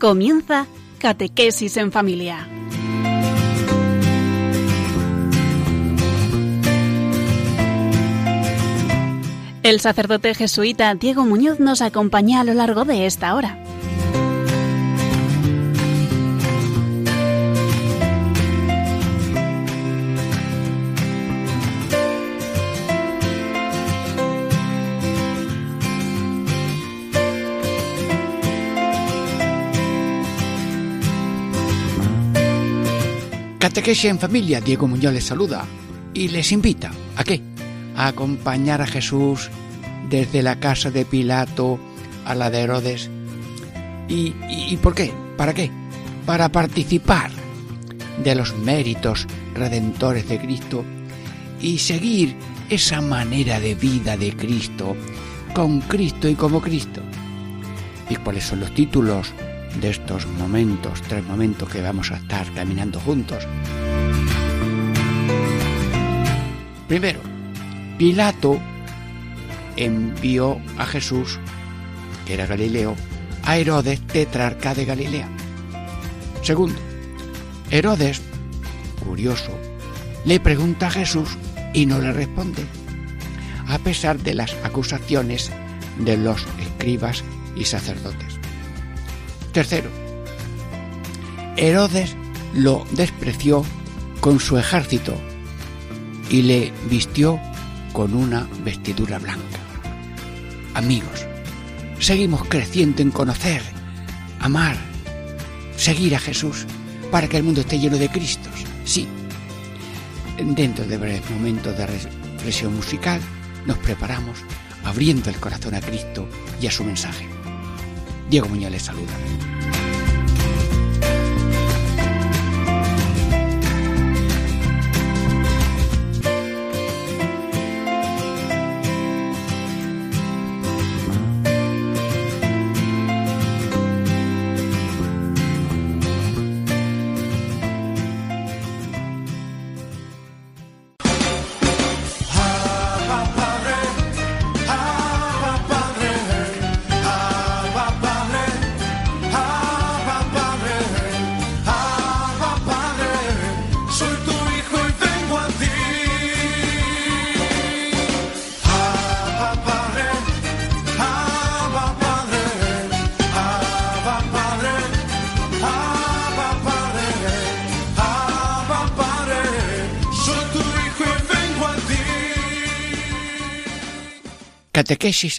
Comienza Catequesis en Familia. El sacerdote jesuita Diego Muñoz nos acompaña a lo largo de esta hora. Catequesia en familia, Diego Muñoz les saluda y les invita a qué? A acompañar a Jesús desde la casa de Pilato a la de Herodes. ¿Y, y, por qué? ¿Para qué? Para participar de los méritos redentores de Cristo y seguir esa manera de vida de Cristo, con Cristo y como Cristo. ¿Y cuáles son los títulos de estos momentos, tres momentos que vamos a estar caminando juntos. Primero, Pilato envió a Jesús, que era Galileo, a Herodes, tetrarca de Galilea. Segundo, Herodes, curioso, le pregunta a Jesús y no le responde, a pesar de las acusaciones de los escribas y sacerdotes. Tercero, Herodes lo despreció con su ejército y le vistió con una vestidura blanca. Amigos, seguimos creciendo en conocer, amar, seguir a Jesús para que el mundo esté lleno de Cristos. Sí, dentro de breves momentos de reflexión musical nos preparamos abriendo el corazón a Cristo y a su mensaje. Diego Muñoz les saluda.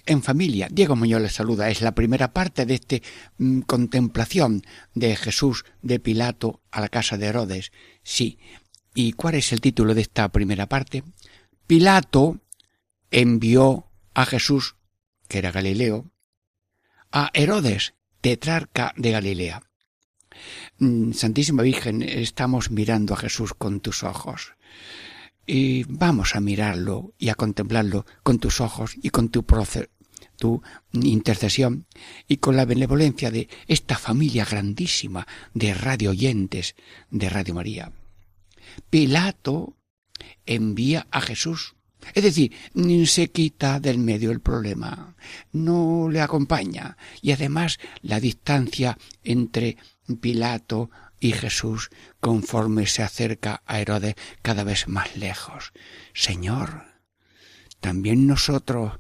En familia. Diego Muñoz les saluda. Es la primera parte de esta mm, contemplación de Jesús de Pilato a la casa de Herodes. Sí. ¿Y cuál es el título de esta primera parte? Pilato envió a Jesús, que era Galileo, a Herodes, tetrarca de Galilea. Mm, Santísima Virgen, estamos mirando a Jesús con tus ojos y vamos a mirarlo y a contemplarlo con tus ojos y con tu, tu intercesión y con la benevolencia de esta familia grandísima de radio oyentes de Radio María. Pilato envía a Jesús. Es decir, se quita del medio el problema, no le acompaña y además la distancia entre Pilato y Jesús, conforme se acerca a Herodes cada vez más lejos. Señor, también nosotros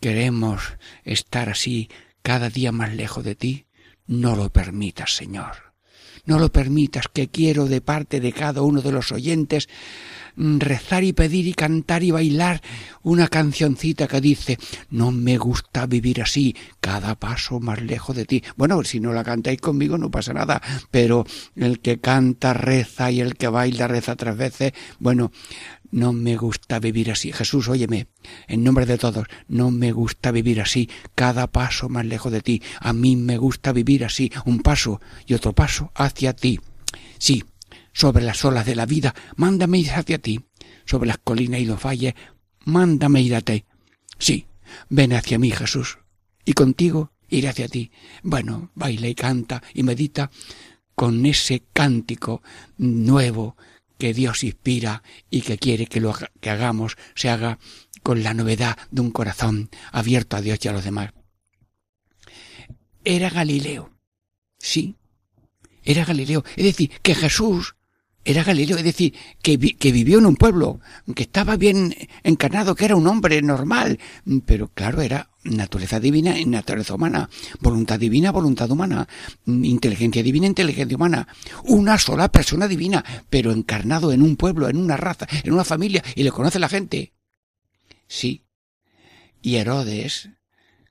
queremos estar así cada día más lejos de ti. No lo permitas, Señor. No lo permitas, que quiero de parte de cada uno de los oyentes rezar y pedir y cantar y bailar una cancioncita que dice no me gusta vivir así, cada paso más lejos de ti. Bueno, si no la cantáis conmigo no pasa nada, pero el que canta reza y el que baila reza tres veces, bueno, no me gusta vivir así. Jesús, óyeme, en nombre de todos, no me gusta vivir así, cada paso más lejos de ti. A mí me gusta vivir así, un paso y otro paso hacia ti. Sí, sobre las olas de la vida, mándame ir hacia ti. Sobre las colinas y los valles, mándame ir a ti. Sí, ven hacia mí, Jesús, y contigo iré hacia ti. Bueno, baila y canta y medita con ese cántico nuevo que Dios inspira y que quiere que lo que hagamos se haga con la novedad de un corazón abierto a Dios y a los demás. Era Galileo. Sí, era Galileo. Es decir, que Jesús era Galileo, es decir, que, que, vivió en un pueblo, que estaba bien encarnado, que era un hombre normal, pero claro, era naturaleza divina naturaleza humana, voluntad divina, voluntad humana, inteligencia divina, inteligencia humana, una sola persona divina, pero encarnado en un pueblo, en una raza, en una familia, y le conoce la gente. Sí. Y Herodes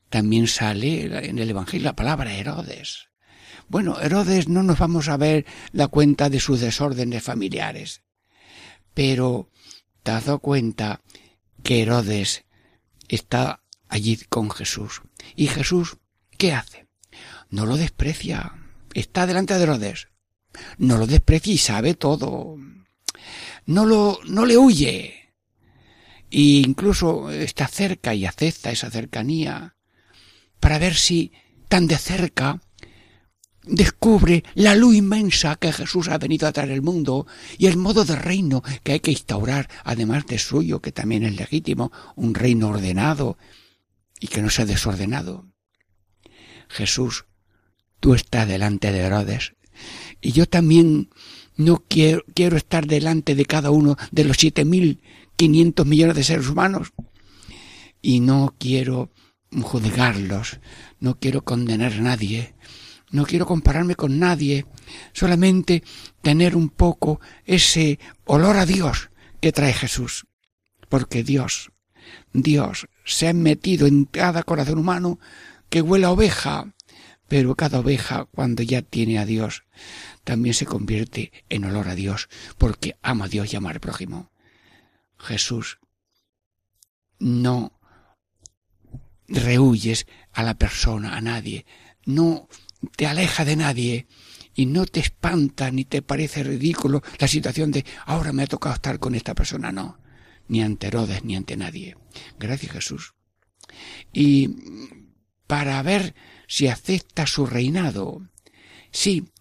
también sale en el Evangelio la palabra Herodes. Bueno, Herodes no nos vamos a ver la cuenta de sus desórdenes familiares, pero te has dado cuenta que Herodes está allí con Jesús. ¿Y Jesús qué hace? No lo desprecia. Está delante de Herodes. No lo desprecia y sabe todo. No lo, no le huye. E incluso está cerca y acepta esa cercanía para ver si tan de cerca descubre la luz inmensa que Jesús ha venido a traer al mundo y el modo de reino que hay que instaurar, además de suyo, que también es legítimo, un reino ordenado y que no sea desordenado. Jesús, tú estás delante de Herodes y yo también no quiero, quiero estar delante de cada uno de los siete mil quinientos millones de seres humanos y no quiero juzgarlos, no quiero condenar a nadie, no quiero compararme con nadie, solamente tener un poco ese olor a Dios que trae Jesús. Porque Dios, Dios se ha metido en cada corazón humano que huele a oveja, pero cada oveja cuando ya tiene a Dios también se convierte en olor a Dios, porque ama a Dios y ama al prójimo. Jesús, no rehuyes a la persona, a nadie, no te aleja de nadie y no te espanta ni te parece ridículo la situación de ahora me ha tocado estar con esta persona, no, ni ante Herodes ni ante nadie. Gracias Jesús. Y para ver si acepta su reinado. Sí,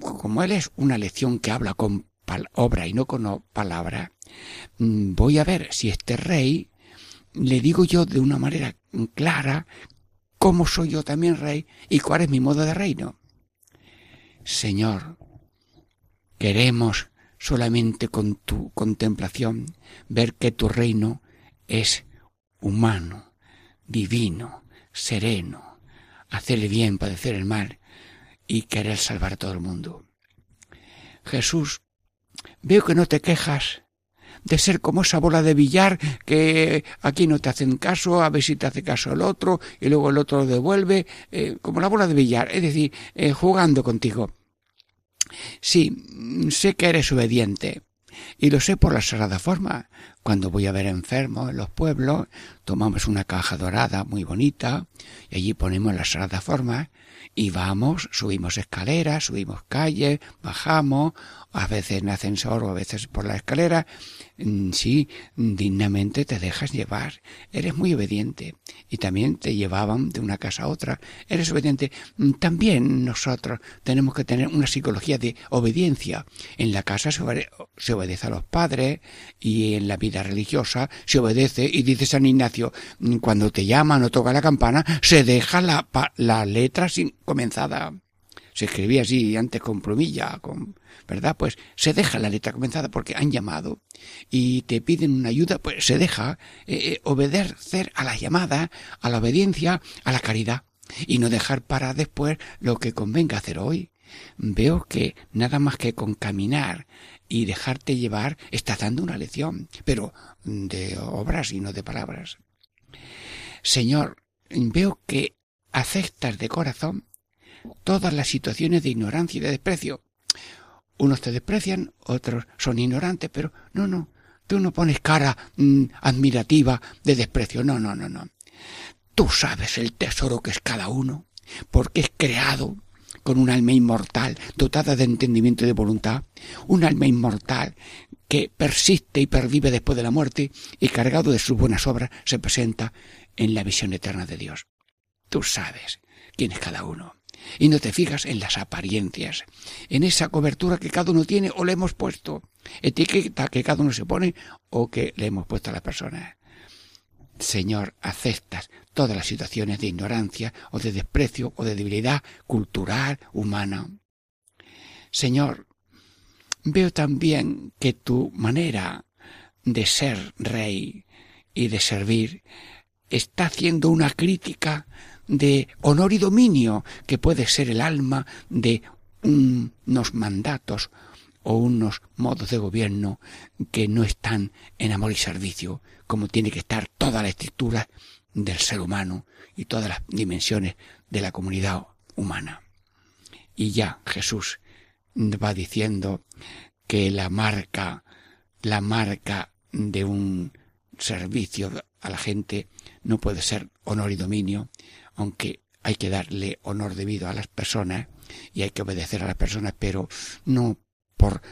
como él es una lección que habla con obra y no con palabra, voy a ver si este rey le digo yo de una manera clara cómo soy yo también rey y cuál es mi modo de reino. Señor, queremos solamente con tu contemplación ver que tu reino es humano, divino, sereno, hacer el bien, padecer el mal y querer salvar a todo el mundo. Jesús, veo que no te quejas de ser como esa bola de billar que aquí no te hacen caso, a ver si te hace caso el otro y luego el otro lo devuelve, eh, como la bola de billar, es decir, eh, jugando contigo. Sí, sé que eres obediente, y lo sé por la sagrada forma. Cuando voy a ver enfermos en los pueblos, tomamos una caja dorada muy bonita y allí ponemos la sagrada forma y vamos, subimos escaleras, subimos calles, bajamos, a veces en ascensor o a veces por la escalera Mm, sí, dignamente te dejas llevar, eres muy obediente y también te llevaban de una casa a otra, eres obediente. Mm, también nosotros tenemos que tener una psicología de obediencia. En la casa se, obedece a los padres y en la vida religiosa se obedece y dice San Ignacio, mm, cuando te llaman o toca la campana, se deja la, la letra sin comenzada. Se escribía así antes con plumilla, con ¿verdad? Pues se deja la letra comenzada porque han llamado y te piden una ayuda, pues se deja eh, eh, obedecer a la llamada, a la obediencia, a la caridad y no dejar para después lo que convenga hacer hoy. Veo que nada más que con caminar y dejarte llevar estás dando una lección, pero de obras y no de palabras. Señor, veo que aceptas de corazón todas las situaciones de ignorancia y de desprecio, unos te desprecian, otros son ignorantes, pero no, no, tú no pones cara mm, admirativa de desprecio, no, no, no, no. Tú sabes el tesoro que es cada uno, porque es creado con un alma inmortal, dotada de entendimiento y de voluntad, un alma inmortal que persiste y pervive después de la muerte y cargado de sus buenas obras se presenta en la visión eterna de Dios. Tú sabes quién es cada uno y no te fijas en las apariencias, en esa cobertura que cada uno tiene o le hemos puesto, etiqueta que cada uno se pone o que le hemos puesto a la persona. Señor, aceptas todas las situaciones de ignorancia o de desprecio o de debilidad cultural, humana. Señor, veo también que tu manera de ser rey y de servir está haciendo una crítica de honor y dominio que puede ser el alma de unos mandatos o unos modos de gobierno que no están en amor y servicio, como tiene que estar toda la estructura del ser humano y todas las dimensiones de la comunidad humana. Y ya Jesús va diciendo que la marca, la marca de un servicio a la gente no puede ser honor y dominio, aunque hay que darle honor debido a las personas y hay que obedecer a las personas, pero no por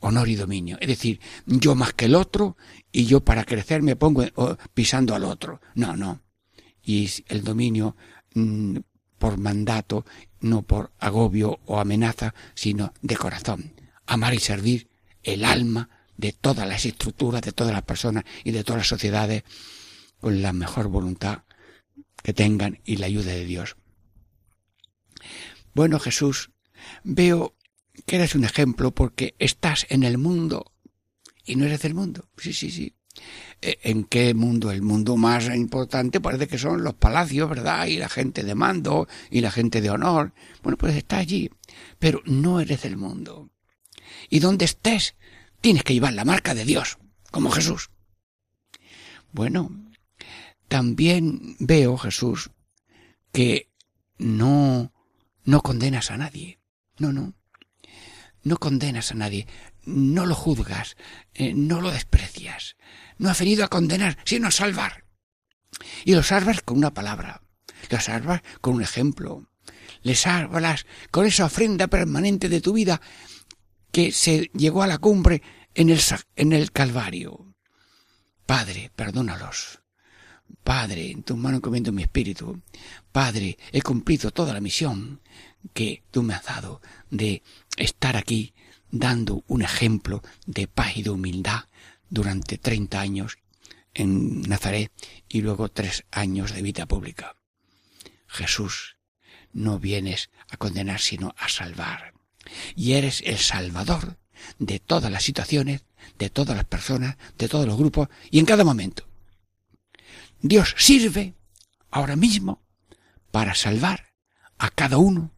honor y dominio. Es decir, yo más que el otro y yo para crecer me pongo pisando al otro. No, no. Y el dominio mm, por mandato, no por agobio o amenaza, sino de corazón. Amar y servir el alma de todas las estructuras, de todas las personas y de todas las sociedades con la mejor voluntad que tengan y la ayuda de Dios. Bueno, Jesús, veo que eres un ejemplo porque estás en el mundo y no eres del mundo. Sí, sí, sí. Eh, ¿En qué mundo? El mundo más importante parece que son los palacios, ¿verdad? Y la gente de mando y la gente de honor. Bueno, pues está allí, pero no eres del mundo. Y donde estés, tienes que llevar la marca de Dios, como Jesús. Bueno, también veo, Jesús, que no, no condenas a nadie. No, no. No condenas a nadie. No lo juzgas. Eh, no lo desprecias. No has venido a condenar, sino a salvar. Y lo salvas con una palabra. Lo salvas con un ejemplo. Le salvas con esa ofrenda permanente de tu vida que se llegó a la cumbre en el, en el Calvario. Padre, perdónalos. Padre, en tus manos encomiendo mi espíritu. Padre, he cumplido toda la misión que tú me has dado de estar aquí dando un ejemplo de paz y de humildad durante treinta años en Nazaret y luego tres años de vida pública. Jesús, no vienes a condenar sino a salvar. Y eres el salvador de todas las situaciones, de todas las personas, de todos los grupos y en cada momento. Dios sirve ahora mismo para salvar a cada uno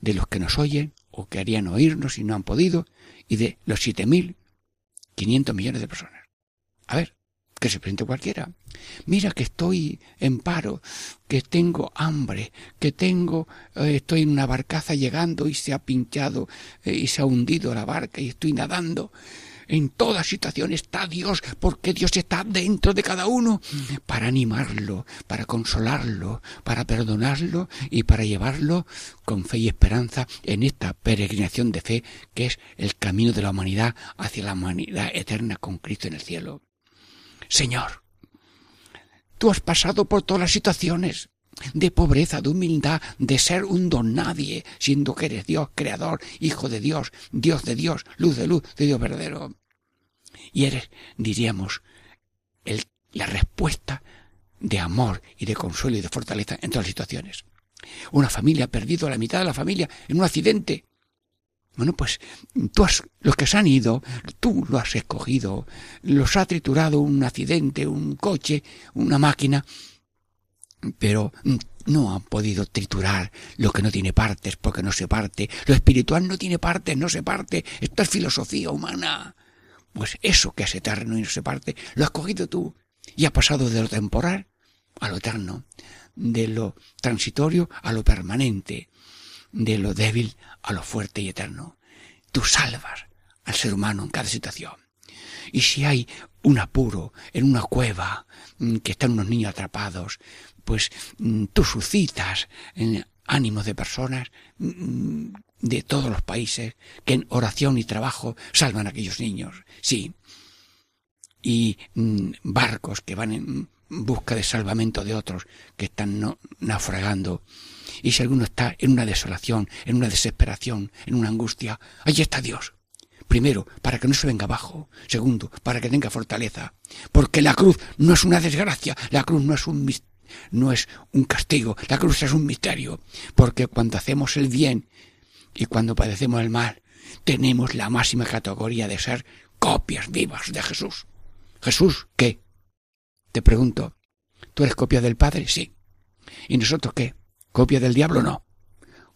de los que nos oyen o que harían oírnos y no han podido y de los siete mil quinientos millones de personas. A ver, que se presente cualquiera. Mira que estoy en paro, que tengo hambre, que tengo, eh, estoy en una barcaza llegando y se ha pinchado eh, y se ha hundido la barca y estoy nadando. En toda situación está Dios, porque Dios está dentro de cada uno para animarlo, para consolarlo, para perdonarlo y para llevarlo con fe y esperanza en esta peregrinación de fe que es el camino de la humanidad hacia la humanidad eterna con Cristo en el cielo. Señor, tú has pasado por todas las situaciones de pobreza, de humildad, de ser un don nadie, siendo que eres Dios, creador, hijo de Dios, Dios de Dios, luz de luz, de Dios verdadero. Y eres, diríamos, el, la respuesta de amor y de consuelo y de fortaleza en todas las situaciones. Una familia ha perdido a la mitad de la familia en un accidente. Bueno, pues tú has, los que se han ido, tú lo has escogido, los ha triturado un accidente, un coche, una máquina, pero no han podido triturar lo que no tiene partes porque no se parte. Lo espiritual no tiene partes, no se parte. Esto es filosofía humana. Pues eso que es eterno y no se parte, lo has cogido tú y ha pasado de lo temporal a lo eterno, de lo transitorio a lo permanente, de lo débil a lo fuerte y eterno. Tú salvas al ser humano en cada situación. Y si hay un apuro en una cueva mm, que están unos niños atrapados, pues mm, tú suscitas en ánimos de personas mm, de todos los países que en oración y trabajo salvan a aquellos niños. Sí. Y barcos que van en busca de salvamento de otros que están naufragando. Y si alguno está en una desolación, en una desesperación, en una angustia, allí está Dios. Primero, para que no se venga abajo. Segundo, para que tenga fortaleza. Porque la cruz no es una desgracia, la cruz no es un, no es un castigo, la cruz es un misterio, porque cuando hacemos el bien y cuando padecemos el mal, tenemos la máxima categoría de ser copias vivas de Jesús. Jesús, ¿qué? Te pregunto, ¿tú eres copia del Padre? Sí. ¿Y nosotros qué? ¿Copia del diablo? No.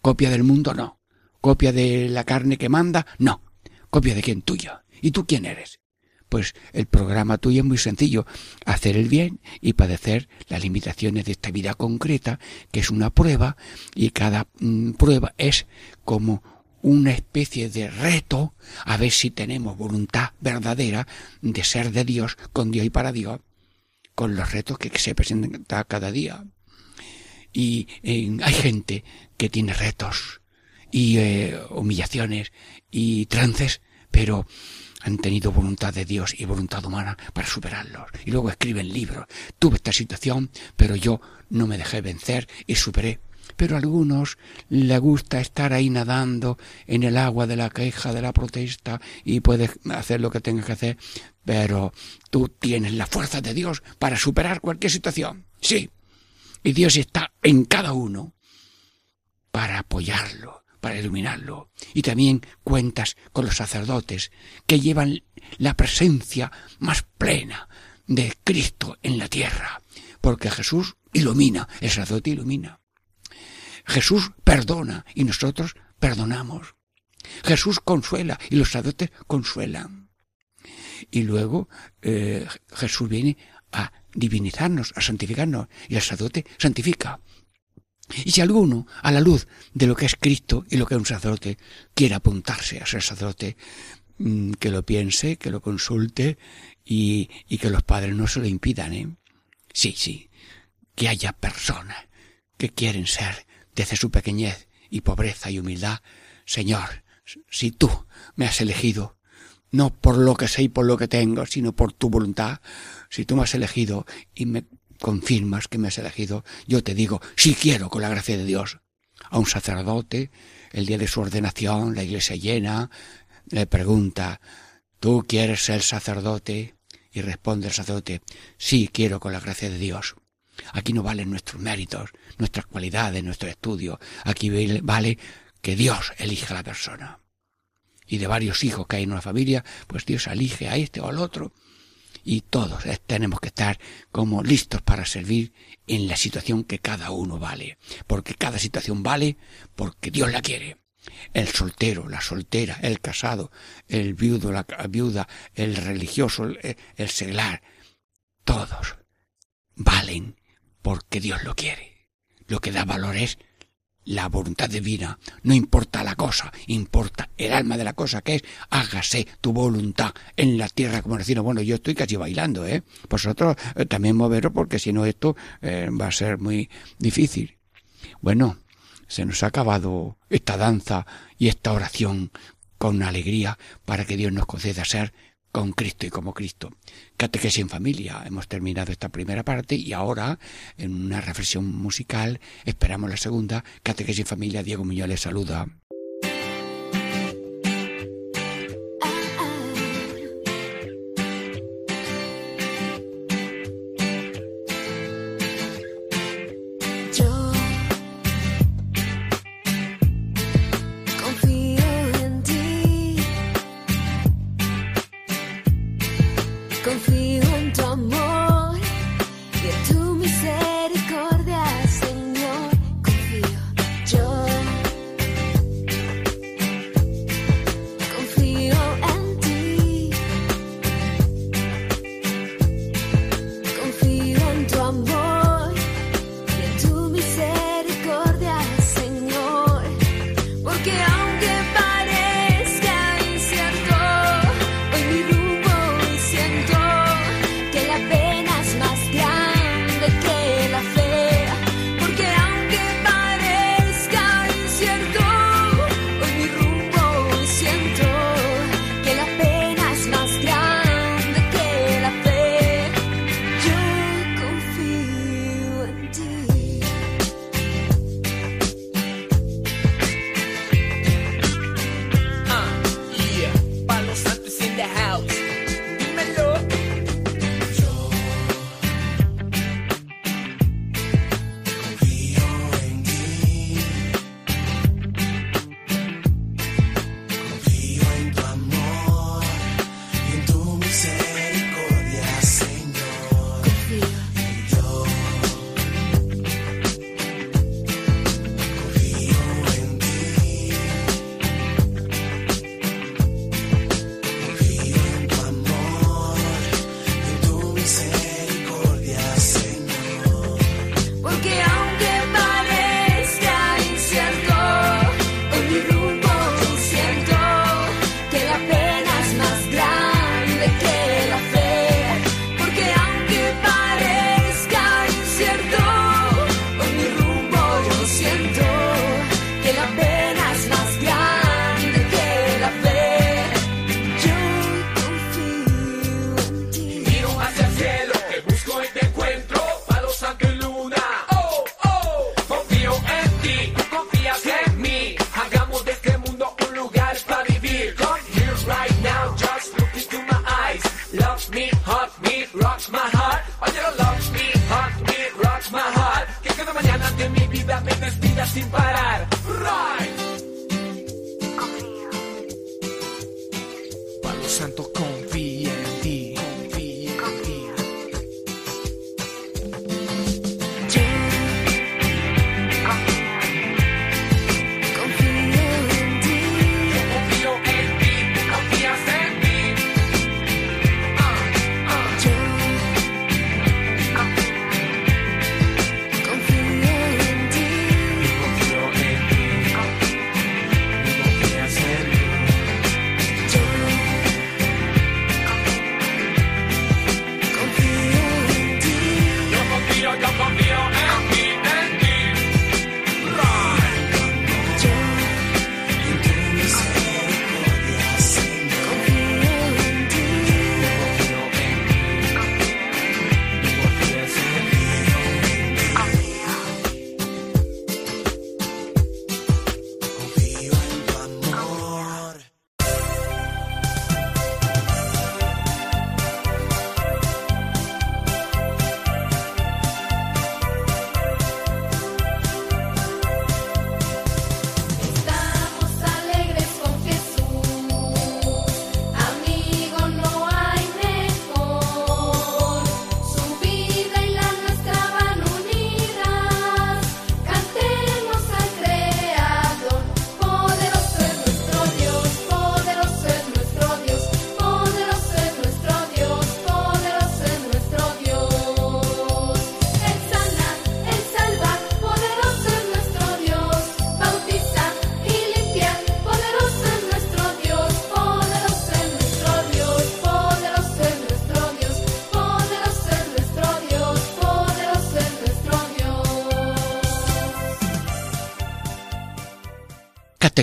¿Copia del mundo? No. ¿Copia de la carne que manda? No. ¿Copia de quién? Tuya. ¿Y tú quién eres? Pues el programa tuyo es muy sencillo, hacer el bien y padecer las limitaciones de esta vida concreta, que es una prueba, y cada mm, prueba es como una especie de reto a ver si tenemos voluntad verdadera de ser de Dios, con Dios y para Dios, con los retos que se presentan cada día. Y hay gente que tiene retos y eh, humillaciones y trances, pero han tenido voluntad de Dios y voluntad humana para superarlos. Y luego escriben libros. Tuve esta situación, pero yo no me dejé vencer y superé. Pero a algunos le gusta estar ahí nadando en el agua de la queja, de la protesta, y puedes hacer lo que tengas que hacer, pero tú tienes la fuerza de Dios para superar cualquier situación. Sí. Y Dios está en cada uno para apoyarlo, para iluminarlo. Y también cuentas con los sacerdotes que llevan la presencia más plena de Cristo en la tierra, porque Jesús ilumina, el sacerdote ilumina. Jesús perdona y nosotros perdonamos. Jesús consuela y los sacerdotes consuelan. Y luego eh, Jesús viene a divinizarnos, a santificarnos, y el sacerdote santifica. Y si alguno, a la luz de lo que es Cristo y lo que es un sacerdote, quiere apuntarse a ser sacerdote, mm, que lo piense, que lo consulte y, y que los padres no se lo impidan, ¿eh? Sí, sí, que haya personas que quieren ser desde su pequeñez y pobreza y humildad, Señor, si tú me has elegido, no por lo que sé y por lo que tengo, sino por tu voluntad, si tú me has elegido y me confirmas que me has elegido, yo te digo, si quiero con la gracia de Dios. A un sacerdote, el día de su ordenación, la iglesia llena, le pregunta, ¿tú quieres ser sacerdote? Y responde el sacerdote, sí quiero con la gracia de Dios. Aquí no valen nuestros méritos, nuestras cualidades, nuestro estudio. Aquí vale que Dios elige a la persona. Y de varios hijos que hay en una familia, pues Dios elige a este o al otro y todos tenemos que estar como listos para servir en la situación que cada uno vale, porque cada situación vale porque Dios la quiere. El soltero, la soltera, el casado, el viudo, la viuda, el religioso, el, el seglar, todos valen porque Dios lo quiere. Lo que da valor es la voluntad divina. No importa la cosa, importa el alma de la cosa, que es hágase tu voluntad en la tierra, como decir, bueno, yo estoy casi bailando, ¿eh? Vosotros eh, también moveros porque si no esto eh, va a ser muy difícil. Bueno, se nos ha acabado esta danza y esta oración con alegría para que Dios nos conceda ser con Cristo y como Cristo. Catequesis en familia. Hemos terminado esta primera parte y ahora, en una reflexión musical, esperamos la segunda. Catequesis en familia. Diego Muñoz les saluda.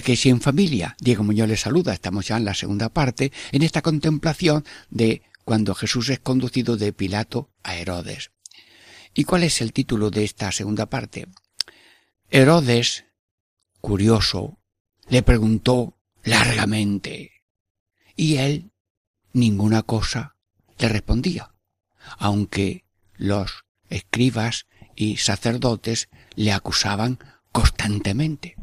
Catequesis en familia. Diego Muñoz les saluda. Estamos ya en la segunda parte, en esta contemplación de cuando Jesús es conducido de Pilato a Herodes. ¿Y cuál es el título de esta segunda parte? Herodes, curioso, le preguntó largamente, y él ninguna cosa le respondía, aunque los escribas y sacerdotes le acusaban constantemente.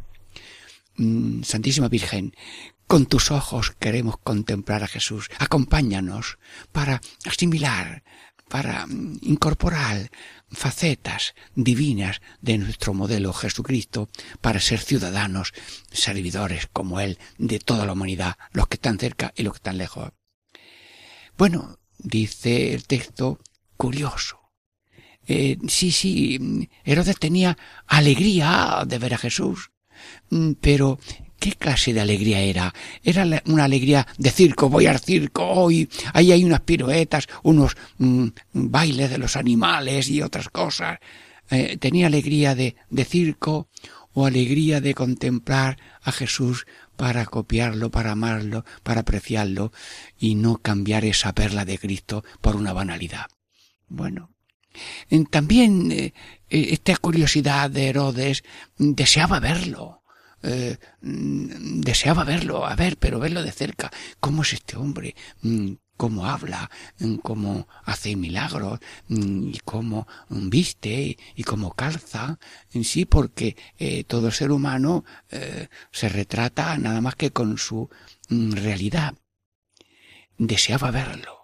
Mm, Santísima Virgen, con tus ojos queremos contemplar a Jesús. Acompáñanos para asimilar, para mm, incorporar facetas divinas de nuestro modelo Jesucristo, para ser ciudadanos, servidores como Él de toda la humanidad, los que están cerca y los que están lejos. Bueno, dice el texto, curioso. Eh, sí, sí, mm, Herodes tenía alegría de ver a Jesús. Mm, Pero, ¿qué clase de alegría era? Era una alegría de circo, voy al circo hoy, ahí hay unas piruetas, unos mm, bailes de los animales y otras cosas. Eh, tenía alegría de, de circo o alegría de contemplar a Jesús para copiarlo, para amarlo, para apreciarlo y no cambiar esa perla de Cristo por una banalidad. Bueno, También eh, esta curiosidad de Herodes mm, deseaba verlo. eh, mm, deseaba verlo, a ver, pero verlo de cerca. ¿Cómo es este hombre? Mm, ¿Cómo habla? ¿Cómo hace milagros? ¿Y cómo viste? ¿Y cómo calza? Sí, porque eh, todo ser humano eh, se retrata nada más que con su realidad. Deseaba verlo.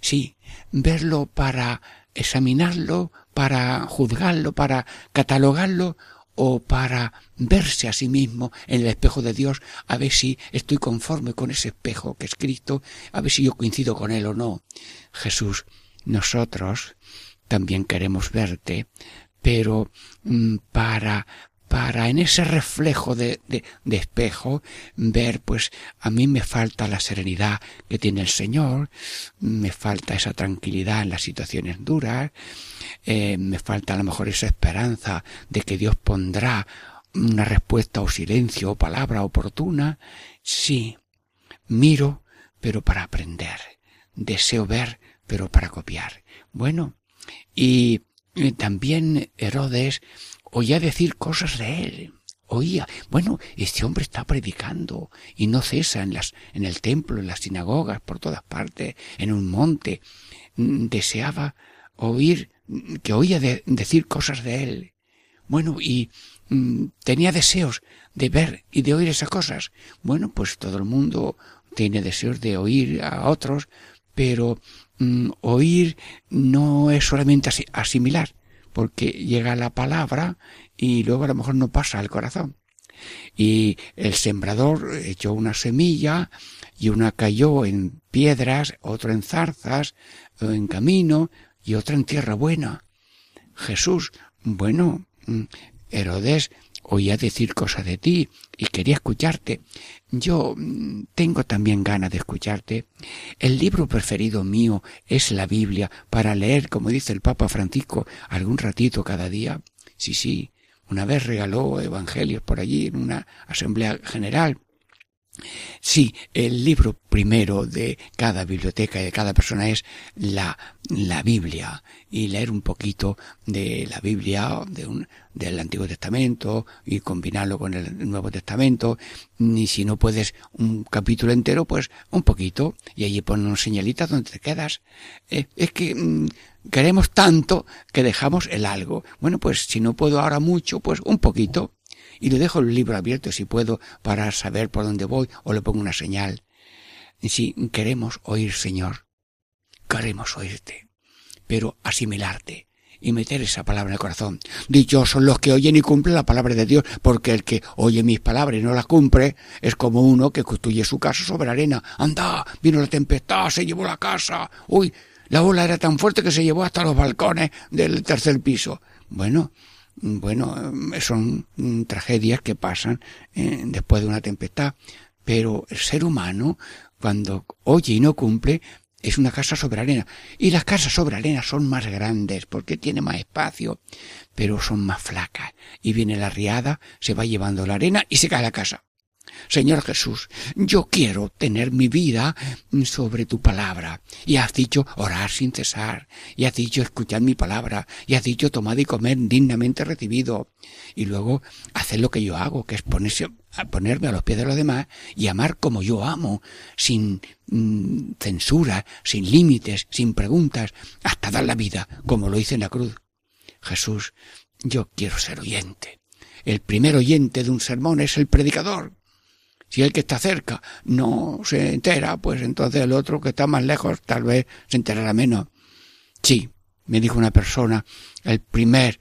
Sí, verlo para examinarlo, para juzgarlo, para catalogarlo o para verse a sí mismo en el espejo de Dios, a ver si estoy conforme con ese espejo que es Cristo, a ver si yo coincido con él o no. Jesús, nosotros también queremos verte, pero mm, para para en ese reflejo de, espejo ver, pues a mí me falta la serenidad que tiene el Señor, me falta esa tranquilidad en las situaciones duras, eh, me falta a lo mejor esa esperanza de que Dios pondrá una respuesta o silencio o palabra oportuna. Sí, miro, pero para aprender, deseo ver, pero para copiar. Bueno, y también Herodes oía decir cosas de él. Oía, bueno, este hombre está predicando y no cesa en las, en el templo, en las sinagogas, por todas partes, en un monte. Deseaba oír, que oía de, decir cosas de él. Bueno, y mm, tenía deseos de ver y de oír esas cosas. Bueno, pues todo el mundo tiene deseos de oír a otros, pero mm, oír no es solamente asi- asimilar, porque llega la palabra y luego a lo mejor no pasa al corazón. Y el sembrador echó una semilla y una cayó en piedras, otra en zarzas, o en camino y otra en tierra buena. Jesús, bueno, mm, Herodes oía decir cosas de ti y quería escucharte. Yo mm, tengo también ganas de escucharte. El libro preferido mío es la Biblia para leer, como dice el Papa Francisco, algún ratito cada día. Sí, sí, una vez regaló evangelios por allí en una asamblea general. Sí, el libro primero de cada biblioteca y de cada persona es la, la Biblia y leer un poquito de la Biblia de un, del Antiguo Testamento y combinarlo con el Nuevo Testamento. Y si no puedes un capítulo entero, pues un poquito y allí ponen señalitas donde te quedas. Eh, es que mm, queremos tanto que dejamos el algo. Bueno, pues si no puedo ahora mucho, pues un poquito y le dejo el libro abierto si puedo para saber por dónde voy o le pongo una señal. Si queremos oír, Señor, queremos oírte, pero asimilarte y meter esa palabra en el corazón. Dichosos los que oyen y cumplen la palabra de Dios, porque el que oye mis palabras y no las cumple es como uno que construye su casa sobre arena. Anda, vino la tempestad, se llevó la casa. Uy, la ola era tan fuerte que se llevó hasta los balcones del tercer piso. Bueno, bueno, eh, son mm, tragedias que pasan eh, después de una tempestad, pero el ser humano, cuando oye y no cumple, es una casa sobre arena. Y las casas sobre arena son más grandes porque tiene más espacio, pero son más flacas. Y viene la riada, se va llevando la arena y se cae la casa. Señor Jesús, yo quiero tener mi vida sobre tu palabra. Y has dicho orar sin cesar. Y has dicho escuchar mi palabra. Y has dicho tomar y comer dignamente recibido. Y luego hacer lo que yo hago, que es ponerse, a ponerme a los pies de los demás y amar como yo amo, sin mm, censura, sin límites, sin preguntas, hasta dar la vida, como lo hice en la cruz. Jesús, yo quiero ser oyente. El primer oyente de un sermón es el predicador. Si el que está cerca no se entera, pues entonces el otro que está más lejos tal vez se enterará menos. Sí, me dijo una persona, el primer,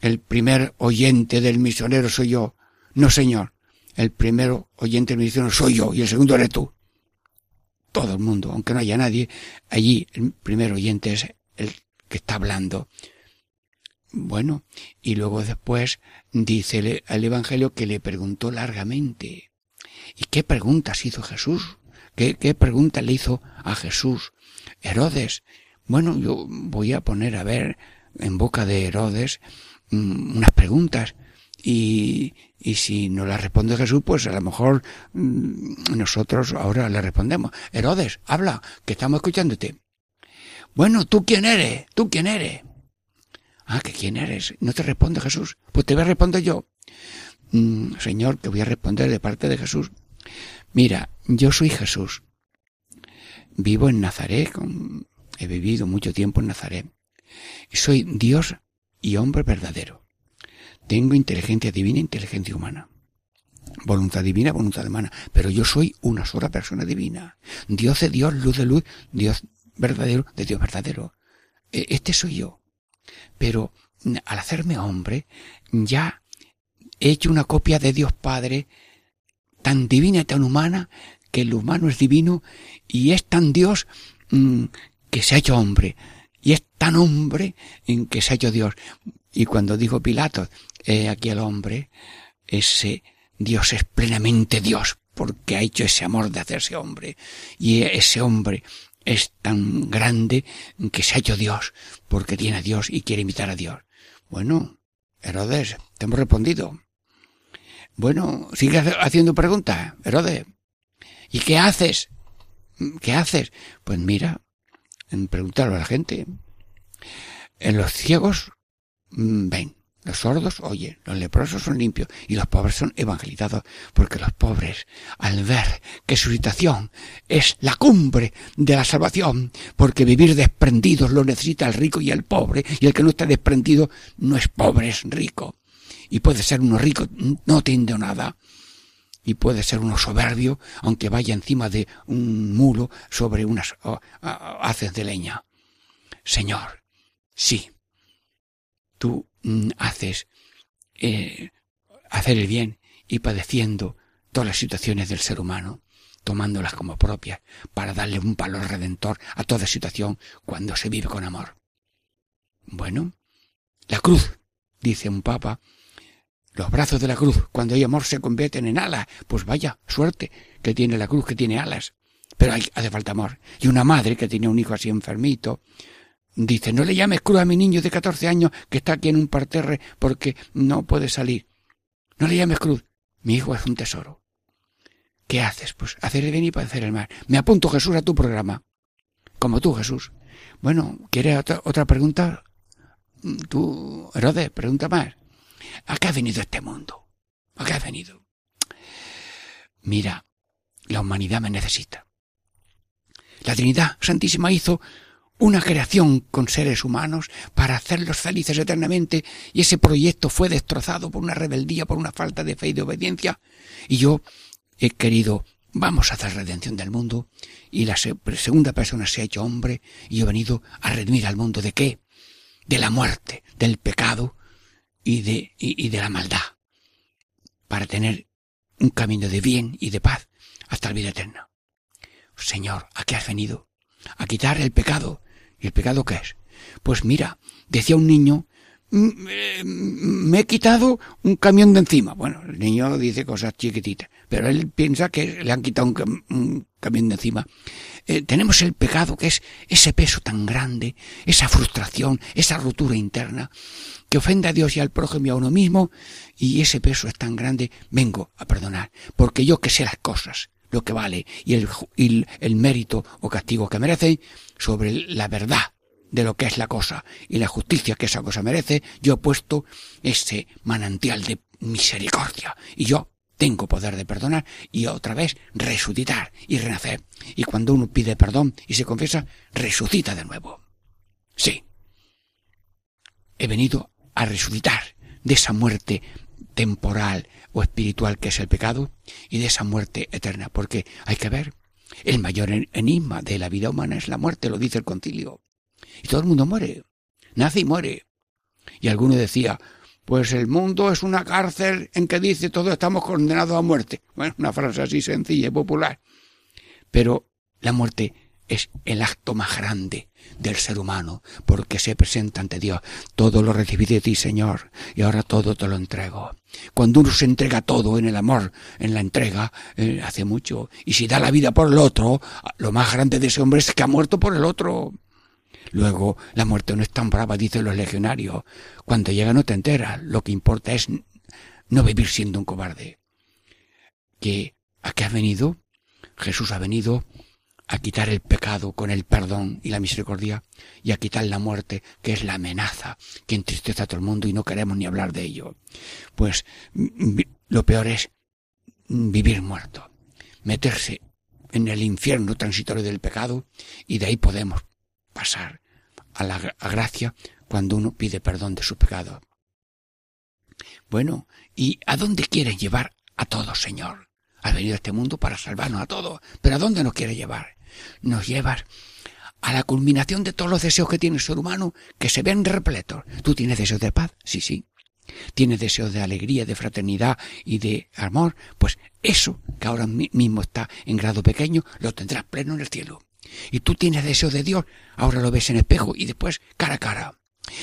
el primer oyente del misionero soy yo. No, señor, el primer oyente del misionero soy yo y el segundo eres tú. Todo el mundo, aunque no haya nadie, allí el primer oyente es el que está hablando. Bueno, y luego después dice el Evangelio que le preguntó largamente. ¿Y qué preguntas hizo Jesús? ¿Qué, pregunta le hizo a Jesús Herodes? Bueno, yo voy a poner a ver en boca de Herodes mm, unas preguntas y, y si no las responde Jesús, pues a lo mejor mm, nosotros ahora le respondemos. Herodes, habla, que estamos escuchándote. Bueno, ¿tú quién eres? ¿Tú quién eres? Ah, que quién eres. No te responde Jesús. Pues te voy a responder yo. Mm, Señor, te voy a responder de parte de Jesús. Mira, yo soy Jesús. Vivo en Nazaret, he vivido mucho tiempo en Nazaret. Soy Dios y hombre verdadero. Tengo inteligencia divina inteligencia humana. Voluntad divina, voluntad humana. Pero yo soy una sola persona divina. Dios de Dios, luz de luz, Dios verdadero de Dios verdadero. E- Este soy yo. Pero mm, al hacerme hombre, ya hecho una copia de Dios Padre tan divina y tan humana que el humano es divino y es tan Dios mm, que se ha hecho hombre y es tan hombre en que se ha hecho Dios. Y cuando dijo Pilato, he aquí el hombre, ese Dios es plenamente Dios porque ha hecho ese amor de hacerse hombre y ese hombre es tan grande que se ha hecho Dios porque tiene a Dios y quiere imitar a Dios. Bueno, Herodes, te hemos respondido. Bueno, sigue haciendo preguntas, Herodes. ¿Y qué haces? ¿Qué haces? Pues mira, en preguntarlo a la gente. En los ciegos mm, ven, los sordos oyen, los leprosos son limpios y los pobres son evangelizados, porque los pobres, al ver que su situación es la cumbre de la salvación, porque vivir desprendidos lo necesita el rico y el pobre, y el que no está desprendido no es pobre, es rico. Y puede ser uno rico, no tiende nada. Y puede ser uno soberbio, aunque vaya encima de un mulo sobre unas haces de leña. Señor, sí, tú mm, haces eh, hacer el bien y padeciendo todas las situaciones del ser humano, tomándolas como propias para darle un valor redentor a toda situación cuando se vive con amor. Bueno, la cruz, dice un papa, los brazos de la cruz, cuando hay amor se convierten en alas, pues vaya suerte que tiene la cruz, que tiene alas. Pero hay, hace falta amor. Y una madre que tiene un hijo así enfermito, dice, no le llames cruz a mi niño de 14 años que está aquí en un parterre porque no puede salir. No le llames cruz. Mi hijo es un tesoro. ¿Qué haces? Pues hacer el bien y padecer el mal. Me apunto, Jesús, a tu programa. Como tú, Jesús. Bueno, ¿quieres otra, otra pregunta? Tú, Herodes, pregunta más. ¿A qué ha venido este mundo? ¿A qué ha venido? Mira, la humanidad me necesita. La Trinidad Santísima hizo una creación con seres humanos para hacerlos felices eternamente y ese proyecto fue destrozado por una rebeldía, por una falta de fe y de obediencia y yo he querido vamos a hacer redención del mundo y la segunda persona se ha hecho hombre y yo he venido a redimir al mundo de qué? De la muerte, del pecado y de, y, y de la maldad para tener un camino de bien y de paz hasta la vida eterna. Señor, ¿a qué has venido? A quitar el pecado, ¿Y el pecado qué es? Pues mira, decía un niño, me he quitado un camión de encima. Bueno, el niño dice cosas chiquititas, pero él piensa que le han quitado un, camión de encima. Eh, tenemos el pecado que es ese peso tan grande, esa frustración, esa rotura interna, que ofende a Dios y al prójimo y a uno mismo, y ese peso es tan grande, vengo a perdonar, porque yo que sé las cosas, lo que vale y el, y el mérito o castigo que merece sobre la verdad de lo que es la cosa y la justicia que esa cosa merece, yo he puesto ese manantial de misericordia y yo tengo poder de perdonar y otra vez resucitar y renacer. Y cuando uno pide perdón y se confiesa, resucita de nuevo. Sí. He venido a resucitar de esa muerte temporal o espiritual que es el pecado y de esa muerte eterna, porque hay que ver, el mayor enigma de la vida humana es la muerte, lo dice el concilio. Y todo el mundo muere, nace y muere. Y alguno decía, pues el mundo es una cárcel en que dice todos estamos condenados a muerte. Bueno, una frase así sencilla y popular. Pero la muerte es el acto más grande del ser humano, porque se presenta ante Dios. Todo lo recibí de ti, Señor, y ahora todo te lo entrego. Cuando uno se entrega todo en el amor, en la entrega, eh, hace mucho. Y si da la vida por el otro, lo más grande de ese hombre es que ha muerto por el otro. Luego, la muerte no es tan brava, dicen los legionarios. Cuando llega no te enteras. Lo que importa es no vivir siendo un cobarde. ¿Que a qué ha venido? Jesús ha venido a quitar el pecado con el perdón y la misericordia y a quitar la muerte, que es la amenaza que entristece a todo el mundo y no queremos ni hablar de ello. Pues lo peor es vivir muerto, meterse en el infierno transitorio del pecado y de ahí podemos pasar a la gracia cuando uno pide perdón de su pecado. Bueno, ¿y a dónde quiere llevar a todos, Señor? Ha venido a este mundo para salvarnos a todos, pero ¿a dónde nos quiere llevar? nos lleva a la culminación de todos los deseos que tiene el ser humano, que se ven repletos. ¿Tú tienes deseos de paz? Sí, sí. ¿Tienes deseos de alegría, de fraternidad y de amor? Pues eso, que ahora mismo está en grado pequeño, lo tendrás pleno en el cielo. Y tú tienes deseo de Dios, ahora lo ves en espejo y después cara a cara.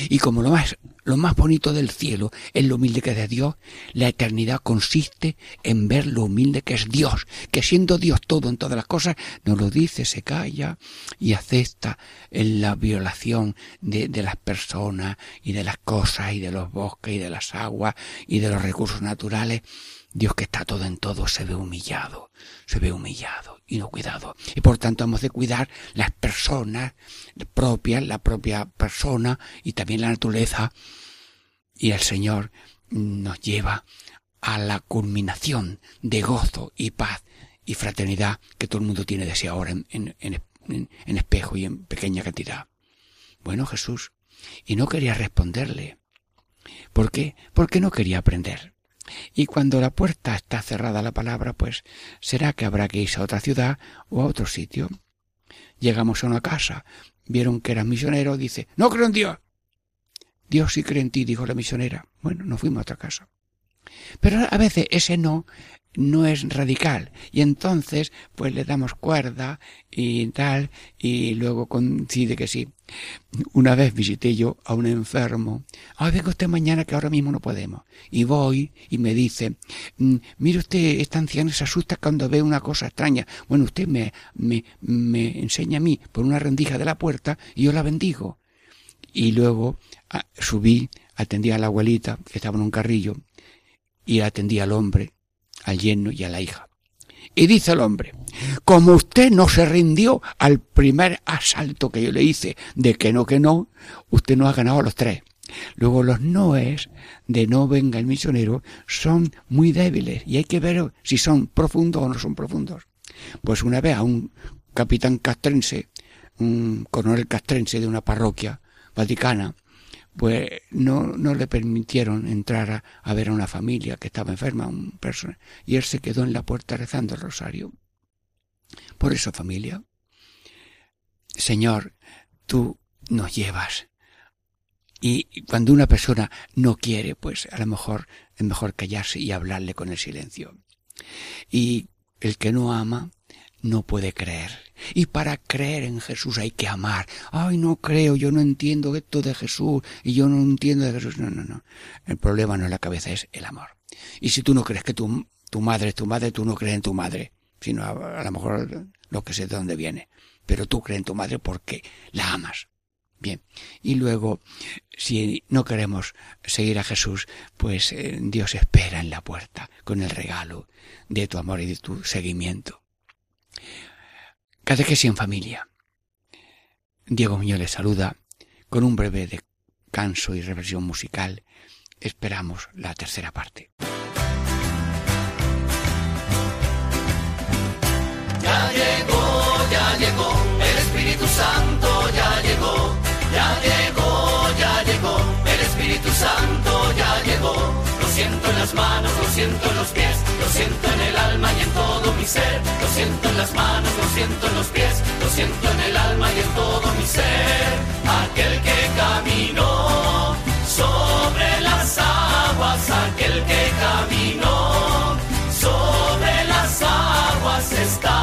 Y como lo más, lo más bonito del cielo es lo humilde que es de Dios, la eternidad consiste en ver lo humilde que es Dios, que siendo Dios todo en todas las cosas, nos lo dice, se calla y acepta en la violación de, de las personas y de las cosas y de los bosques y de las aguas y de los recursos naturales. Dios que está todo en todo se ve humillado, se ve humillado y no cuidado. Y por tanto hemos de cuidar las personas propias, la propia persona y también la naturaleza. Y el Señor nos lleva a la culminación de gozo y paz y fraternidad que todo el mundo tiene deseo ahora en espejo y en pequeña cantidad. Bueno, Jesús, y no quería responderle. ¿Por qué? Porque no quería aprender. Y cuando la puerta está cerrada a la palabra, pues será que habrá que irse a otra ciudad o a otro sitio. Llegamos a una casa, vieron que era misionero, dice, no creo en Dios. Dios sí cree en ti, dijo la misionera. Bueno, nos fuimos a otra casa. Pero a veces ese no no es radical y entonces pues le damos cuerda y tal y luego coincide que sí. Una vez visité yo a un enfermo. Ah, venga usted mañana que ahora mismo no podemos. Y voy y me dice, "Mm, mire usted, esta anciana se asusta cuando ve una cosa extraña. Bueno, usted me, me, me enseña a mí por una rendija de la puerta y yo la bendigo. Y luego ah, subí, atendí a la abuelita que estaba en un carrillo y atendí al hombre, al yerno y a la hija. Y dice el hombre, como usted no se rindió al primer asalto que yo le hice de que no, que no, usted no ha ganado a los tres. Luego los noes de no venga el misionero son muy débiles y hay que ver si son profundos o no son profundos. Pues una vez a un capitán castrense, un coronel castrense de una parroquia vaticana, pues no, no le permitieron entrar a, ver a una familia que estaba enferma, un persona, y él se quedó en la puerta rezando el rosario. Por eso, familia, Señor, tú nos llevas. Y cuando una persona no quiere, pues a lo mejor es mejor callarse y hablarle con el silencio. Y el que no ama no puede creer. Y para creer en Jesús hay que amar. Ay, no creo, yo no entiendo esto de Jesús y yo no entiendo de Jesús. No, no, no. El problema no es la cabeza, es el amor. Y si tú no crees que tu, tu madre es tu madre, tú no crees en tu madre, sino a, lo mejor lo que sé de dónde viene. Pero tú crees en tu madre porque la amas. Bien. Y luego, si no queremos seguir a Jesús, pues eh, Dios espera en la puerta con el regalo de tu amor y de tu seguimiento. Catequesis en familia. Diego Muñoz les saluda con un breve descanso y reversión musical. Esperamos la tercera parte. Ya llegó, ya llegó, el Espíritu Santo ya llegó, ya llegó, ya llegó, el Espíritu Santo siento en las manos, lo siento en los pies, lo siento en el alma y en todo mi ser. Lo siento en las manos, lo siento en los pies, lo siento en el alma y en todo mi ser. Aquel que caminó sobre las aguas, aquel que caminó sobre las aguas está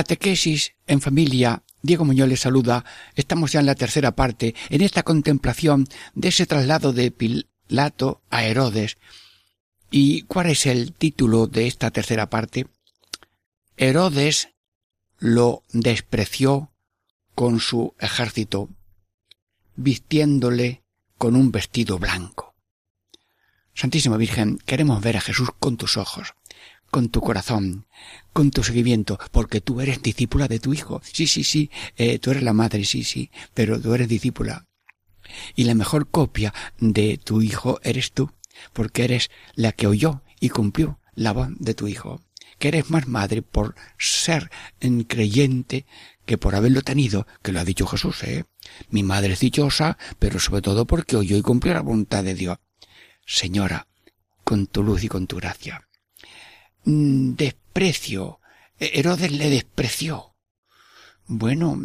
Catequesis en familia. Diego Muñoz les saluda. Estamos ya en la tercera parte, en esta contemplación de ese traslado de Pilato a Herodes. ¿Y cuál es el título de esta tercera parte? Herodes lo despreció con su ejército, vistiéndole con un vestido blanco. Santísima Virgen, queremos ver a Jesús con tus ojos, con tu corazón, con tu seguimiento, porque tú eres discípula de tu Hijo. Sí, sí, sí, eh, tú eres la madre, sí, sí, pero tú eres discípula. Y la mejor copia de tu Hijo eres tú, porque eres la que oyó y cumplió la voz de tu Hijo. Que eres más madre por ser en creyente que por haberlo tenido, que lo ha dicho Jesús, ¿eh? Mi madre es dichosa, pero sobre todo porque oyó y cumplió la voluntad de Dios. Señora, con tu luz y con tu gracia. Mm, Desprecio. Herodes le despreció. Bueno,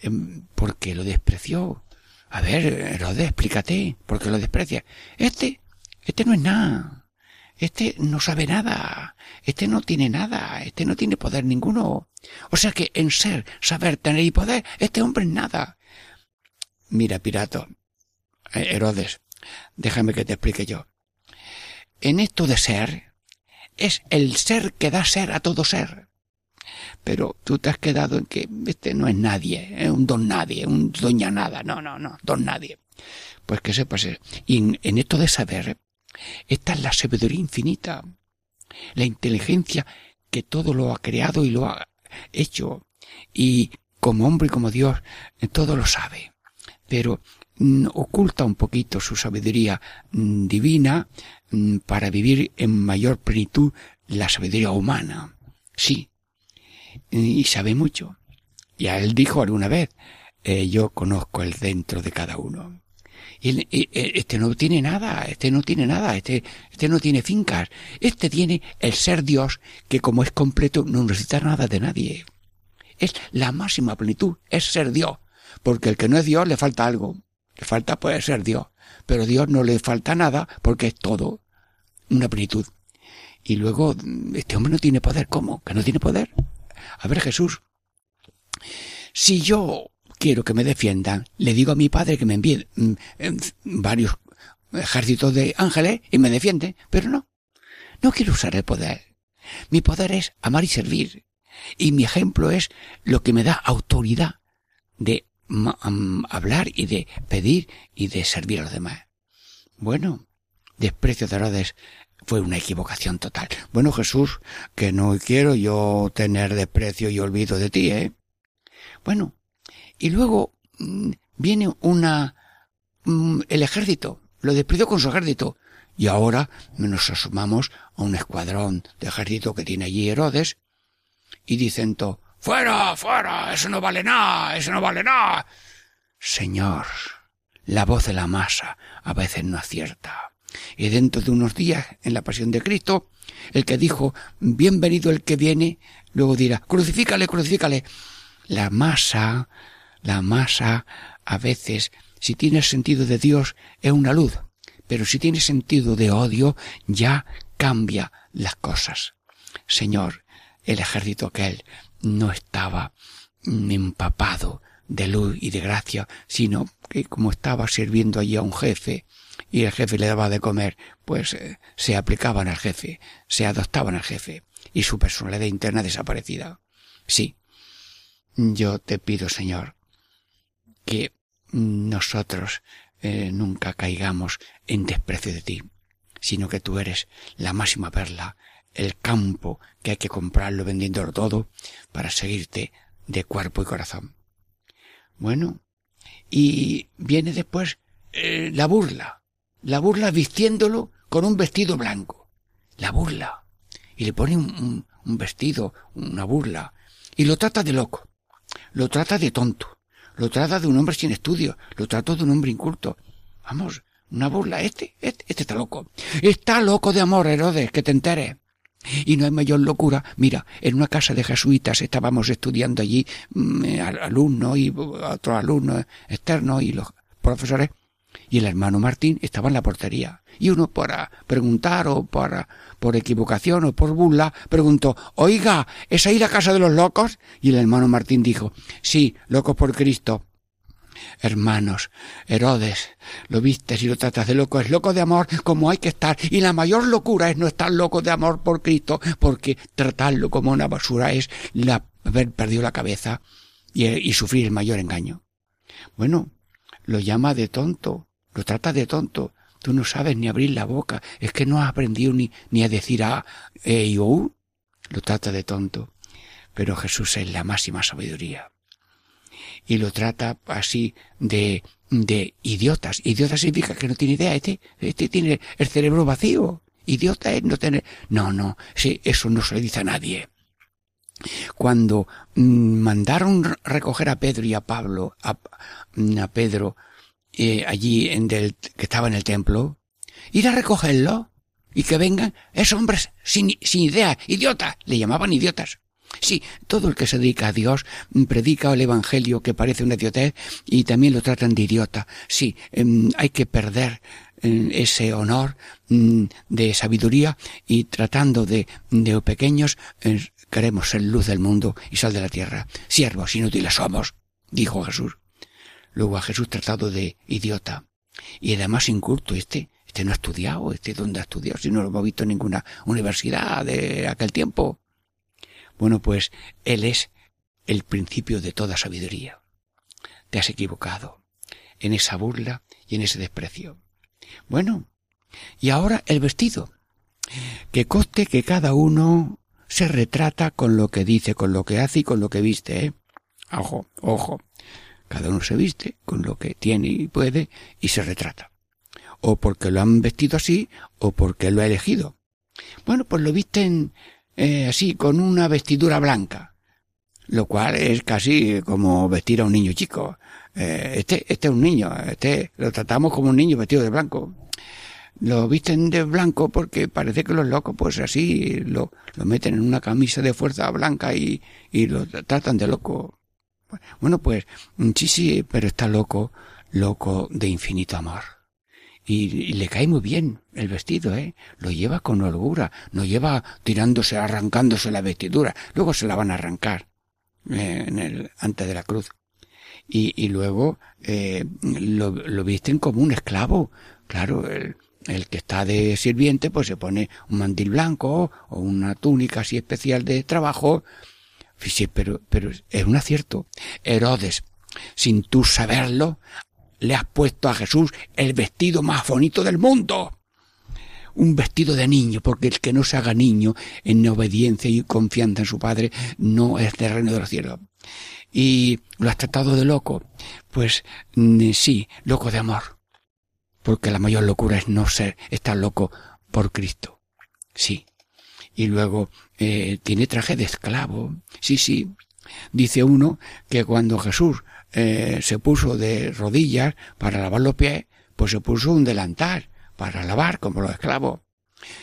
em, ¿por qué lo despreció? A ver, Herodes, explícate, ¿por qué lo desprecia? Este, este no es nada. Este no sabe nada. Este no tiene nada. Este no tiene poder ninguno. O sea que en ser, saber, tener y poder, este hombre es nada. Mira, pirato, eh, Herodes, déjame que te explique yo. En esto de ser, es el ser que da ser a todo ser. Pero tú te has quedado en que este no es nadie, es un don nadie, un doña nada, no, no, no, don nadie. Pues que sepas, eh, y en, en esto de saber, esta es la sabiduría infinita, la inteligencia que todo lo ha creado y lo ha hecho, y como hombre y como Dios, eh, todo lo sabe, pero mm, oculta un poquito su sabiduría mm, divina para vivir en mayor plenitud la sabiduría humana. Sí, y sabe mucho. Ya él dijo alguna vez, eh, yo conozco el dentro de cada uno. Y y- este no tiene nada, este no tiene nada, este, este no tiene fincas, este tiene el ser Dios que como es completo no necesita nada de nadie. Es la máxima plenitud, es ser Dios. Porque el que no es Dios le falta algo. Le falta pues ser Dios. Pero Dios no le falta nada porque es todo. Una plenitud. Y luego, este hombre no tiene poder. ¿Cómo? ¿Que no tiene poder? A ver, Jesús. Si yo quiero que me defiendan, le digo a mi padre que me envíe mm, em, varios ejércitos de ángeles y me defiende. Pero no. No quiero usar el poder. Mi poder es amar y servir. Y mi ejemplo es lo que me da autoridad de am- hablar y de pedir y de servir a los demás. Bueno, desprecio de Herodes fue una equivocación total. Bueno, Jesús, que no quiero yo tener desprecio y olvido de ti, ¿eh? Bueno, y luego mm, viene una mm, el ejército, lo despidió con su ejército. Y ahora nos asomamos a un escuadrón de ejército que tiene allí Herodes y dicen todo, fuera, fuera, eso no vale nada, eso no vale nada. Señor, la voz de la masa a veces no acierta. Y dentro de unos días, en la pasión de Cristo, el que dijo, bienvenido el que viene, luego dirá, crucifícale, crucifícale. La masa, la masa, a veces, si tiene sentido de Dios, es una luz. Pero si tiene sentido de odio, ya cambia las cosas. Señor, el ejército aquel no estaba empapado de luz y de gracia, sino que como estaba sirviendo allí a un jefe y el jefe le daba de comer, pues eh, se aplicaban al jefe, se adoptaban al jefe y su personalidad interna desaparecida. Sí, yo te pido, Señor, que nosotros eh, nunca caigamos en desprecio de ti, sino que tú eres la máxima perla, el campo que hay que comprarlo vendiéndolo todo para seguirte de cuerpo y corazón. Bueno, y viene después eh, la burla, la burla vistiéndolo con un vestido blanco, la burla, y le pone un, vestido, una burla, y lo trata de loco, lo trata de tonto, lo trata de un hombre sin estudio, lo trata de un hombre inculto. Vamos, una burla, este, este, este está loco. Está loco de amor, Herodes, que te enteres. Y no hay mayor locura. Mira, en una casa de jesuitas estábamos estudiando allí mm, al- alumnos y otros alumnos externos y los profesores. Y el hermano Martín estaba en la portería. Y uno para preguntar o para, por equivocación o por burla, preguntó, oiga, ¿es ahí la casa de los locos? Y el hermano Martín dijo, sí, locos por Cristo. Hermanos, Herodes, lo viste si lo tratas de loco, es loco de amor como hay que estar. Y la mayor locura es no estar loco de amor por Cristo, porque tratarlo como una basura es la, haber perdido la cabeza y, y sufrir el mayor engaño. Bueno, lo llama de tonto, lo trata de tonto. Tú no sabes ni abrir la boca, es que no has aprendido ni, ni a decir A, E y O. Lo trata de tonto. Pero Jesús es la máxima sabiduría y lo trata así de, de idiotas. Idiota significa que no tiene idea, este, este tiene el cerebro vacío. Idiota es no tener, no, no, sí, eso no se le dice a nadie. Cuando mm, mandaron recoger a Pedro y a Pablo, a, a Pedro, eh, allí en del, que estaba en el templo, ir a recogerlo y que vengan esos hombres sin, sin idea, idiotas, le llamaban idiotas. Sí, todo el que se dedica a Dios mm, predica el Evangelio que parece una idiotez y también lo tratan de idiota. Sí, em, hay que perder em, ese honor mm, de sabiduría y tratando de, de pequeños eh, queremos ser luz del mundo y sal de la tierra. Siervos inútiles somos, dijo Jesús. Luego a Jesús tratado de idiota y además inculto este, Este no ha estudiado, este dónde ha estudiado, si no lo hemos visto en ninguna universidad de aquel tiempo. Bueno, pues Él es el principio de toda sabiduría. Te has equivocado en esa burla y en ese desprecio. Bueno, y ahora el vestido. Que coste que cada uno se retrata con lo que dice, con lo que hace y con lo que viste, ¿eh? Ojo, ojo. Cada uno se viste con lo que tiene y puede y se retrata. O porque lo han vestido así o porque lo ha elegido. Bueno, pues lo visten eh, así, con una vestidura blanca. Lo cual es casi como vestir a un niño chico. Eh, este, este es un niño, este lo tratamos como un niño vestido de blanco lo visten de blanco porque parece que los locos pues así lo, lo meten en una camisa de fuerza blanca y, y lo tratan de loco. Bueno, pues sí, sí, pero está loco, loco de infinito amor. Y, le cae muy bien el vestido, ¿eh? Lo lleva con holgura, no lleva tirándose, arrancándose la vestidura. Luego se la van a arrancar eh, en el, antes de la cruz. Y, luego eh, lo, visten como un esclavo. Claro, el, el que está de sirviente, pues se pone un mandil blanco o una túnica así especial de trabajo. Sí, pero, pero es un acierto. Herodes, sin tú saberlo, le has puesto a Jesús el vestido más bonito del mundo. Un vestido de niño, porque el que no se haga niño en obediencia y confianza en su padre no es de reino de los cielos. Y lo has tratado de loco. Pues mm, sí, loco de amor porque la mayor locura es no ser, estar loco por Cristo. Sí. Y luego eh, tiene traje de esclavo. Sí, sí. Dice uno que cuando Jesús eh, se puso de rodillas para lavar los pies, pues se puso un delantal para lavar como los esclavos.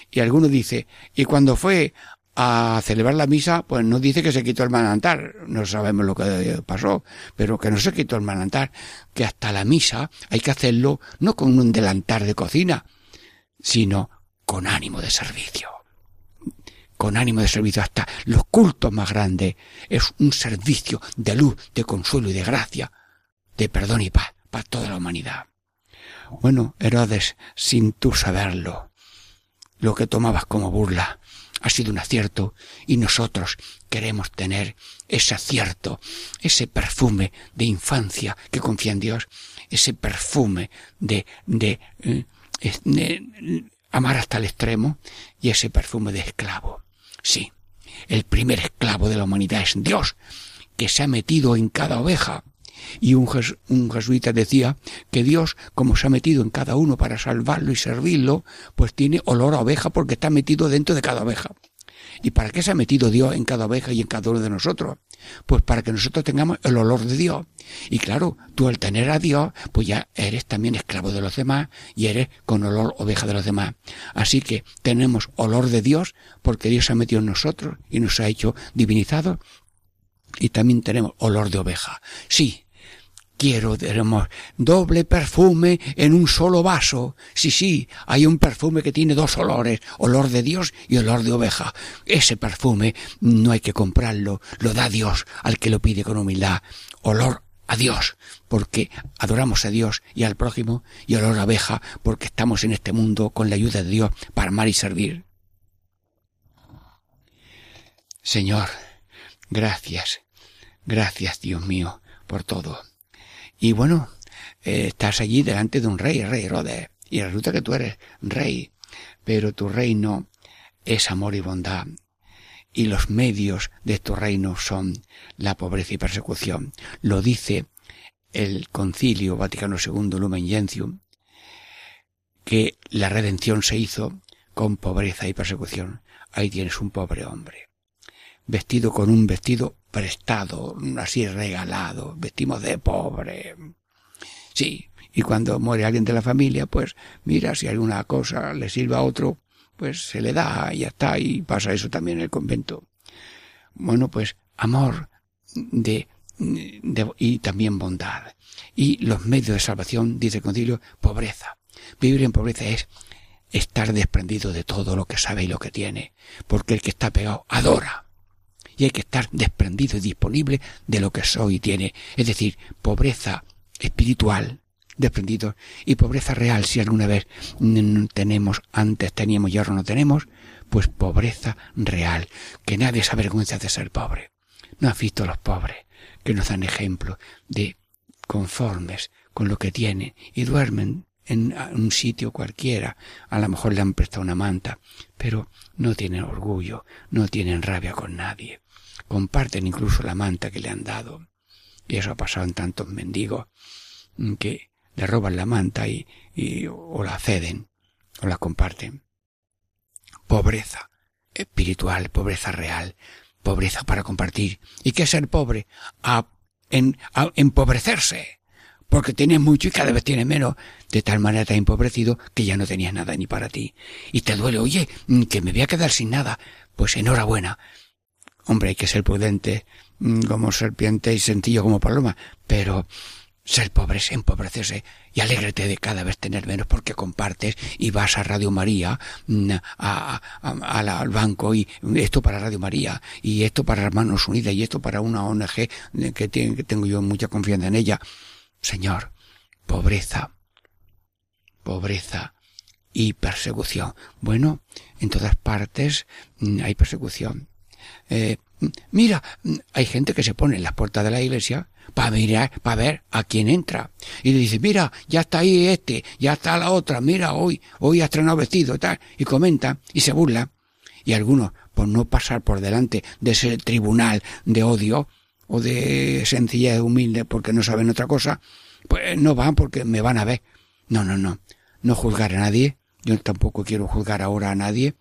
Y alguno dice, y cuando fue a celebrar la misa, pues no dice que se quitó el manantar, no sabemos lo que pasó, pero que no se quitó el manantar, que hasta la misa hay que hacerlo no con un delantar de cocina, sino con ánimo de servicio. Con ánimo de servicio hasta los cultos más grandes es un servicio de luz, de consuelo y de gracia, de perdón y paz para toda la humanidad. Bueno, Herodes, sin tú saberlo, lo que tomabas como burla, ha sido un acierto y nosotros queremos tener ese acierto, ese perfume de infancia que confía en Dios, ese perfume de, de, eh, de amar hasta el extremo y ese perfume de esclavo. Sí, el primer esclavo de la humanidad es Dios, que se ha metido en cada oveja. Y un, un, jesuita decía que Dios, como se ha metido en cada uno para salvarlo y servirlo, pues tiene olor a oveja porque está metido dentro de cada oveja. ¿Y para qué se ha metido Dios en cada oveja y en cada uno de nosotros? Pues para que nosotros tengamos el olor de Dios. Y claro, tú al tener a Dios, pues ya eres también esclavo de los demás y eres con olor oveja de los demás. Así que tenemos olor de Dios porque Dios se ha metido en nosotros y nos ha hecho divinizados. Y también tenemos olor de oveja. Sí, quiero, tenemos doble perfume en un solo vaso. Sí, sí, hay un perfume que tiene dos olores, olor de Dios y olor de oveja. Ese perfume no hay que comprarlo, lo da Dios al que lo pide con humildad. Olor a Dios, porque adoramos a Dios y al prójimo, y olor a oveja, porque estamos en este mundo con la ayuda de Dios para amar y servir. Señor, gracias, gracias Dios mío por todo. Y bueno, eh, estás allí delante de un rey, rey Herodes, y resulta que tú eres rey, pero tu reino es amor y bondad. Y los medios de tu reino son la pobreza y persecución. Lo dice el Concilio Vaticano II Lumen Gentium, que la redención se hizo con pobreza y persecución. Ahí tienes un pobre hombre, vestido con un vestido prestado, así regalado, vestimos de pobre. Sí, y cuando muere alguien de la familia, pues mira, si alguna cosa le sirve a otro, pues se le da y ya está, y pasa eso también en el convento. Bueno, pues amor de, de, y también bondad. Y los medios de salvación, dice el concilio, pobreza. Vivir en pobreza es estar desprendido de todo lo que sabe y lo que tiene, porque el que está pegado adora y hay que estar desprendido y disponible de lo que soy y tiene, es decir, pobreza espiritual, desprendidos. Y pobreza real, si alguna vez tenemos, antes teníamos y ahora no tenemos, pues pobreza real, que nadie se avergüenza de ser pobre. No has visto a los pobres, que nos dan ejemplo de conformes con lo que tienen y duermen en un sitio cualquiera. A lo mejor le han prestado una manta, pero no tienen orgullo, no tienen rabia con nadie. Comparten incluso la manta que le han dado. Y eso ha pasado en tantos mendigos que le roban la manta y, y o la ceden o la comparten. Pobreza espiritual, pobreza real, pobreza para compartir. ¿Y qué ser pobre? A, en, a empobrecerse. Porque tienes mucho y cada vez tienes menos. De tal manera te has empobrecido que ya no tenías nada ni para ti. Y te duele, oye, mm, que me voy a quedar sin nada. Pues enhorabuena. Hombre, hay que ser prudente mm, como serpiente y sencillo como paloma. Pero ser pobre es empobrecerse y alégrate de cada vez tener menos porque compartes y vas a Radio María, mm, a, al banco y esto para Radio María y esto para Hermanos Unidas y esto para una ONG que, que tengo yo mucha confianza en ella. Señor, pobreza, pobreza y persecución. Bueno, en todas partes mm, hay persecución. Eh, mira, mm, hay gente que se pone en las puertas de la iglesia para mirar, para ver a quién entra. Y dice, mira, ya está ahí este, ya está la otra, mira, hoy, hoy ha estrenado vestido y tal, y comenta, y se burla. Y algunos, por no pasar por delante de ese tribunal de odio, o de sencillez humilde porque no saben otra cosa, pues no van porque me van a ver. No, no, no. No juzgar a nadie. Yo tampoco quiero juzgar ahora a nadie,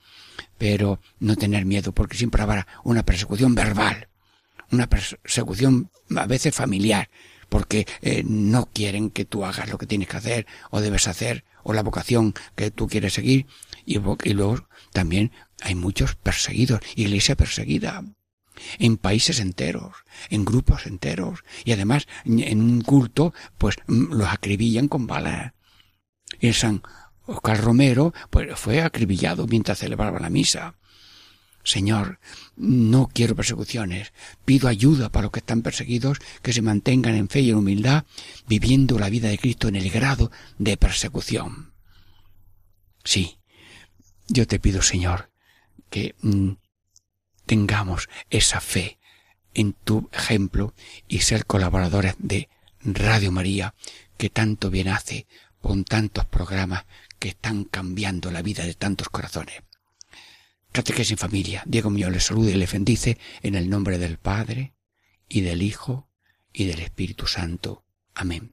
pero no tener miedo porque siempre habrá una persecución verbal una persecución a veces familiar, porque eh, no quieren que tú hagas lo que tienes que hacer o debes hacer o la vocación que tú quieres seguir y, y luego también hay muchos perseguidos, iglesia perseguida en países enteros, en grupos enteros y además en un culto pues mm, los acribillan con balas. Y San Oscar Romero pues fue acribillado mientras celebraba la misa. Señor, no quiero persecuciones. Pido ayuda para los que están perseguidos, que se mantengan en fe y en humildad, viviendo la vida de Cristo en el grado de persecución. Sí, yo te pido, Señor, que mm, tengamos esa fe en tu ejemplo y ser colaboradores de Radio María, que tanto bien hace con tantos programas que están cambiando la vida de tantos corazones. Catequesis en familia. Diego mío le saluda y le bendice en el nombre del Padre, y del Hijo, y del Espíritu Santo. Amén.